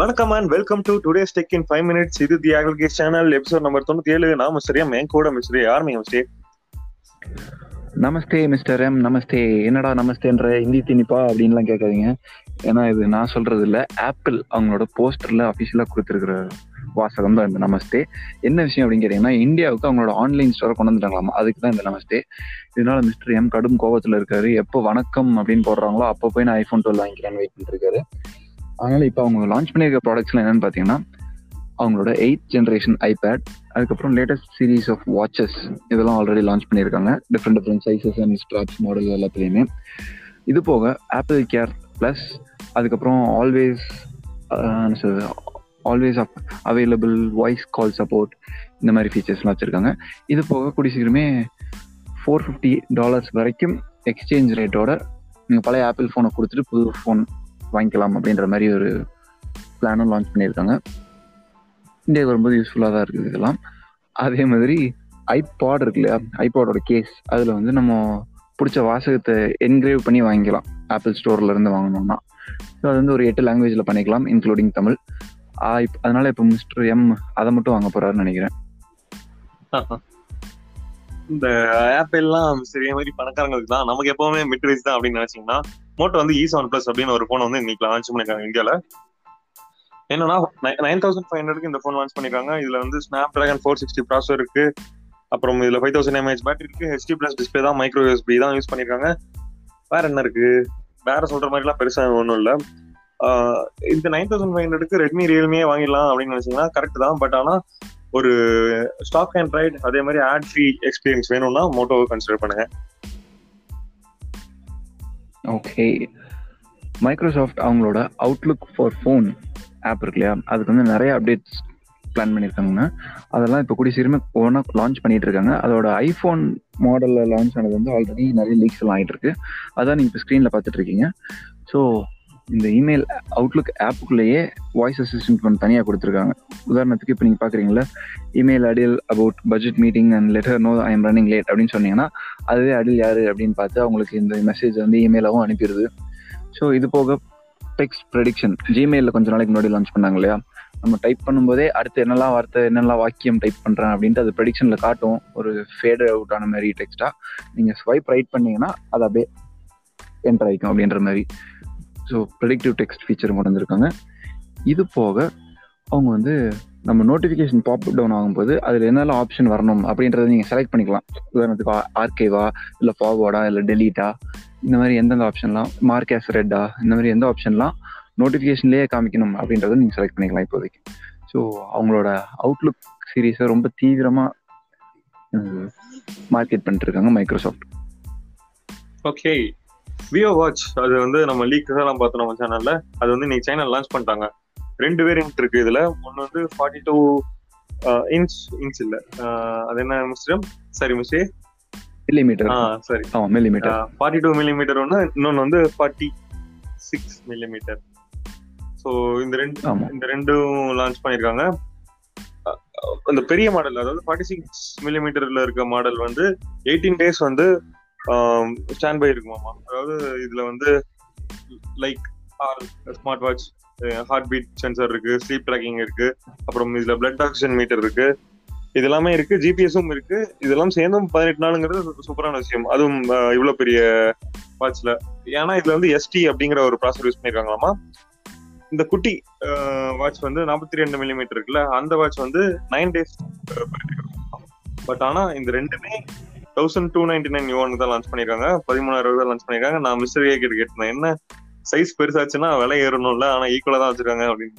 வணக்கம் and welcome to today's tech in five minutes இது the aggregate channel episode number தொண்ணூத்தி ஏழு நான் மிஸ்டர் எம் என் கூட மிஸ்டர் யாருமே மிஸ்டே நமஸ்தே மிஸ்டர் எம் நமஸ்தே. என்னடா நமஸ்தேன்ற ஹிந்தி திணிப்பா அப்படின்லாம் கேட்காதீங்க. ஏன்னா இது நான் சொல்றது இல்ல ஆப்பிள் அவங்களோட போஸ்டர்ல அபிஷியலா கொடுத்துருக்குற வாசகம் தான் இந்த நமஸ்தே. என்ன விஷயம் அப்படின்னு கேட்டீங்கன்னா இந்தியாவுக்கு அவங்களோட ஆன்லைன் ஸ்டோரை கொண்டு வந்துட்டாங்களாமா? அதுக்கு தான் இந்த நமஸ்தே. இதனால மிஸ்டர் எம் கடும் கோபத்துல இருக்காரு. எப்போ வணக்கம் அப்படின்னு போடுறாங்களோ அப்போ போய் நான் ஐஃபோன் டுவெல் வாங்கிக்கிறேன்னு வெயிட் பண்ணிருக்காரு அதனால இப்போ அவங்க லான்ச் பண்ணியிருக்க ப்ராடக்ட்ஸ்லாம் என்னென்னு பார்த்தீங்கன்னா அவங்களோட எயிட் ஜென்ரேஷன் ஐபேட் அதுக்கப்புறம் லேட்டஸ்ட் சீரீஸ் ஆஃப் வாட்சஸ் இதெல்லாம் ஆல்ரெடி லான்ச் பண்ணியிருக்காங்க different different sizes and straps model எல்லாத்துலேயுமே. இது போக ஆப்பிள் கேர் ப்ளஸ் அதுக்கப்புறம் always always up available voice call support இந்த மாதிரி ஃபீச்சர்ஸ்லாம் வச்சுருக்காங்க. இது போக கூடிய சீக்கிரமே ஃபோர் ஃபிஃப்டி டாலர்ஸ் வரைக்கும் எக்ஸ்சேஞ்ச் ரேட்டோட நீங்கள் பழைய ஆப்பிள் ஃபோனை கொடுத்துட்டு புது ஃபோன் வாங்கிக்கலாம் அப்படின்ற மாதிரி ஒரு பிளானும் லான்ச் பண்ணியிருக்காங்க. இந்தியாவுக்கு வரும்போது யூஸ்ஃபுல்லாக தான் இருக்குது இதெல்லாம். அதே மாதிரி ஐபாட் இருக்கு இல்லையா? ஐபாடோட கேஸ் அதில் வந்து நம்ம பிடிச்ச வாசகத்தை என்கிரேவ் பண்ணி வாங்கிக்கலாம். ஆப்பிள் ஸ்டோர்ல இருந்து வாங்கினோம்னா ஸோ அது வந்து ஒரு எட்டு லாங்குவேஜில் பண்ணிக்கலாம் இன்க்ளூடிங் தமிழ். அதனால இப்போ மிஸ்டர் எம் அதை மட்டும் வாங்க போறாருன்னு நினைக்கிறேன். இந்த ஆப்பிள்லாம் எல்லாம் சரி மாதிரி பணக்காரங்களுக்கு தான். நமக்கு எப்பவுமே மிட் தான் அப்படின்னு நினைச்சீங்கன்னா மோட்டோ வந்து இ செவன் பிளஸ் அப்படின்னு ஒரு போன் வந்து இன்னைக்கு லான்ச் பண்ணிருக்காங்க இந்தியால. என்னன்னா நைன் தௌசண்ட் ஃபைவ் ஹண்ட்ரட்க்கு இந்த ஃபோன் லான்ச் பண்ணிருக்காங்க. இதுல வந்து ஸ்னாப் டிராகன் ஃபோர் சிக்ஸ்டி ப்ராசர் இருக்கு. அப்புறம் இதுல ஃபைவ் தௌசண்ட் எம்ஏஹெச் பேட்டரி இருக்கு. ஹெச்டி பிளஸ் டிஸ்பிளே தான் மைக்ரோ யூஎஸ்பி தான் யூஸ் பண்ணிருக்காங்க. வேற என்ன இருக்கு? வேற சொல்ற மாதிரி எல்லாம் பெருசா ஒன்றும் இல்லை. இந்த நைன் தௌசண்ட் ஃபைவ் ஹண்ட்ரடுக்கு ரெட்மி ரியல்மியே வாங்கிடலாம் அப்படின்னு நினைச்சீங்கன்னா கரெக்ட் தான். பட் ஆனா ஒரு ஸ்டாக் அண்ட் ரைட் அதே மாதிரி ஆட் ஃப்ரீ எக்ஸ்பீரியன்ஸ் வேணும்னா மோட்டோவை கன்சிடர் பண்ணுங்க. ஓகே மைக்ரோசாஃப்ட் அவங்களோட அவுட்லுக் ஃபார் ஃபோன் ஆப் இருக்கு இல்லையா? அதுக்கு வந்து நிறைய அப்டேட்ஸ் பிளான் பண்ணியிருக்காங்கண்ணா. அதெல்லாம் இப்போ கூடிய சீக்கிரமே ஒவ்வொன்றா லான்ச் பண்ணிட்டு இருக்காங்க. அதோட ஐஃபோன் மாடலில் லான்ச் ஆனது வந்து ஆல்ரெடி நிறைய லீக்ஸ் எல்லாம் ஆகிட்டு இருக்கு. அதான் நீங்கள் இப்போ ஸ்க்ரீனில் பார்த்துட்டு இருக்கீங்க. ஸோ இந்த இமெயில் அவுட்லுக் ஆப்புக்குள்ளேயே வாய்ஸ் அசிஸ்டன்ட் ஒன்று தனியாக கொடுத்துருக்காங்க. உதாரணத்துக்கு இப்போ நீங்கள் பார்க்குறீங்களா email Adele about budget meeting and let her know I am running late அப்படின்னு சொன்னீங்கன்னா அதுவே அடில் யார் அப்படின்னு பார்த்து அவங்களுக்கு இந்த மெசேஜ் வந்து இமெயிலாகவும் அனுப்பிடுது. ஸோ இது போக டெக்ஸ்ட் ப்ரெடிக்ஷன் ஜிமெயிலில் கொஞ்ச நாளைக்கு முன்னாடி லான்ச் பண்ணாங்க இல்லையா? நம்ம டைப் பண்ணும்போதே அடுத்து என்னெல்லாம் வார்த்தை என்னெல்லாம் வாக்கியம் டைப் பண்ணுறேன் அப்படின்ட்டு அது ப்ரெடிக்ஷனில் காட்டும். ஒரு ஃபேட் அவுட் ஆன மாதிரி டெக்ஸ்ட்டாக நீங்கள் ஸ்வைப் ரைட் பண்ணீங்கன்னா அது அப்படியே என்டர் ஆகிக்கும் அப்படின்ற மாதிரி. ஸோ ப்ரெடிக்டிவ் டெக்ஸ்ட் ஃபீச்சர் கொண்டு வந்திருக்காங்க. இது போக அவங்க வந்து நம்ம நோட்டிஃபிகேஷன் பாப் டவுன் ஆகும்போது அதில் என்னெல்லாம் ஆப்ஷன் வரணும் அப்படின்றத நீங்கள் செலக்ட் பண்ணிக்கலாம். உதாரணத்துக்கு ஆர்கேவா இல்லை ஃபார்வர்டா இல்லை டெலீட்டா இந்த மாதிரி எந்தெந்த ஆப்ஷன்லாம் மார்க் ஆஸ் ரெட்டா இந்த மாதிரி எந்த ஆப்ஷன்லாம் நோட்டிஃபிகேஷன்லேயே காமிக்கணும் அப்படின்றத நீங்கள் செலக்ட் பண்ணிக்கலாம் இப்போதைக்கு. ஸோ அவங்களோட அவுட்லுக் சீரீஸை ரொம்ப தீவிரமாக மார்க்கெட் பண்ணிட்டு இருக்காங்க மைக்ரோசாஃப்ட் ஓகே வியோ வாட்ச் அது வந்து நம்ம லீக் எல்லாம் பார்த்தோம் நம்ம சேனல்ல அது வந்து இன்னைக்கு சைனா லான்ச் பண்ணிட்டாங்க. ரெண்டு வேரியன்ட் இருக்கு இதுல. ஒன்னு வந்து ஃபார்ட்டி டூ இன்ச் இன்ச் இல்ல. அது என்ன மிஸ்டர்? சரி மிஸ்டே மில்லிமீட்டர் ஆ சரி ஆமாம் மில்லிமீட்டர் ஃபார்ட்டி டூ மில்லிமீட்டர் ஒன்று இன்னொன்று வந்து ஃபார்ட்டி சிக்ஸ் மில்லிமீட்டர் ஸோ இந்த ரெண்டு இந்த ரெண்டும் லான்ச் பண்ணியிருக்காங்க அந்த பெரிய மாடல் அதாவது ஃபார்ட்டி சிக்ஸ் மில்லிமீட்டர்ல இருக்க மாடல் வந்து எயிட்டீன் டேஸ் வந்து Um, ஸ்டாண்ட் பை இருக்குமாமா அதாவது இதுல வந்து like smart watch heart beat sensor இருக்கு ஸ்லீப் ட்ராக்கிங் இருக்கு அப்புறம் இதுல பிளட் ஆக்சிஜன் மீட்டர் இருக்கு இது எல்லாமே இருக்கு ஜிபிஎஸும் இருக்கு இதெல்லாம் சேர்ந்தும் பதினெட்டு நாளுங்கிறது சூப்பரான விஷயம். அதுவும் இவ்வளவு பெரிய வாட்ச்ல ஏன்னா இதுல வந்து எஸ்டி அப்படிங்கிற ஒரு ப்ராசர் யூஸ் பண்ணிருக்காங்களாமா இந்த குட்டி வாட்ச் வந்து நாற்பத்தி ரெண்டு மில்லிமீட்டர் இருக்குல்ல அந்த வாட்ச் வந்து நைன் டேஸ் பட் ஆனா இந்த ரெண்டுமே thousand two ninety nine June தான் லான்ச் பண்ணிருக்காங்க. பதிமூணாயிரம் தான் லான்ச் பண்ணிருக்காங்க. நான் மிஸ்டர் ஏ கேட்டு கேட்டேன் என்ன? சைஸ் பெருசாச்சுன்னா விலை ஏறணும்ல ஆனா ஈக்குவலா தான் வச்சிருக்காங்க அப்படின்னு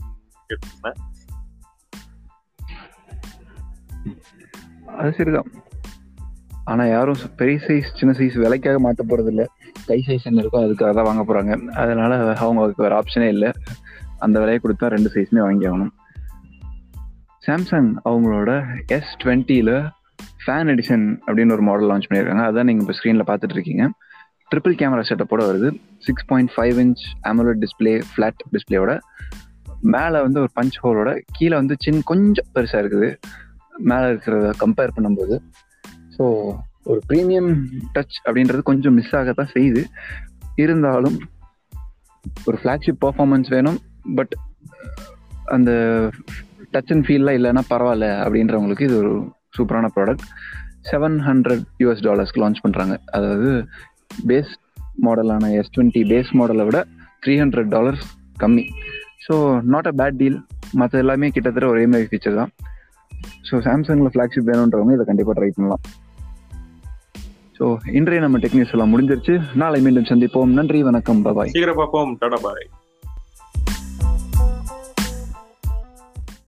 கேட்டிருந்தேன். அது சரிதான். ஆனா யாரும் பெரிய சைஸ் சின்ன சைஸ் விலைக்காக மாற்ற போறது இல்ல கை சைஸ் என்ன இருக்கோ அதுக்காக தான் வாங்க போறாங்க. அதனால அவங்களுக்கு வேற ஆப்ஷனே இல்லை. அந்த விலையை கொடுத்தா ரெண்டு சைஸுமே வாங்கி ஆகணும். சாம்சங் அவங்களோட எஸ் டுவெண்ட்டியில் ஃபேன் எடிஷன் அப்படின்னு ஒரு மாடல் லான்ச் பண்ணியிருக்காங்க. அதான் நீங்கள் இப்போ ஸ்க்ரீனில் பார்த்துட்டு இருக்கீங்க ட்ரிபிள் கேமரா செட்டப்போட வருது. Six point five inch AMOLED display flat டிஸ்பிளேயோட மேலே வந்து ஒரு பஞ்ச் ஹோலோட கீழே வந்து சின்ன கொஞ்சம் பெருசாக இருக்குது. மேலே இருக்கிறத கம்பேர் பண்ணும்போது. ஸோ ஒரு ப்ரீமியம் டச் அப்படின்றது கொஞ்சம் மிஸ் ஆகத்தான் செய்யுது. இருந்தாலும் ஒரு ஃப்ளாக்ஷிப் பர்ஃபார்மன்ஸ் வேணும். பட் அந்த டச் அண்ட் ஃபீல்லாம் இல்லைன்னா பரவாயில்ல அப்படின்றவங்களுக்கு இது ஒரு சூப்பரான ப்ராடக்ட் செவன் ஹண்ட்ரட் யூஎஸ் டாலர்ஸ்க்கு லான்ச் பண்ணுறாங்க அதாவது பேஸ் மாடலான எஸ் டுவெண்ட்டி பேஸ் மாடலை விட த்ரீ ஹண்ட்ரட் டாலர்ஸ் கம்மி. So not a bad deal மற்ற எல்லாமே கிட்டத்தட்ட ஒரே மாதிரி ஃபீச்சர் தான். ஸோ சாம்சங்கில் ஃப்ளாக்ஷிப் வேணுன்றவங்க இதை கண்டிப்பாக ட்ரை பண்ணலாம். ஸோ இன்றைய நம்ம டெக்னிக்ஸ் எல்லாம் முடிஞ்சிருச்சு. நாளை மீண்டும் சந்திப்போம். நன்றி வணக்கம். பபாய் சீக்கிரம் பார்ப்போம். டாடா பாய்.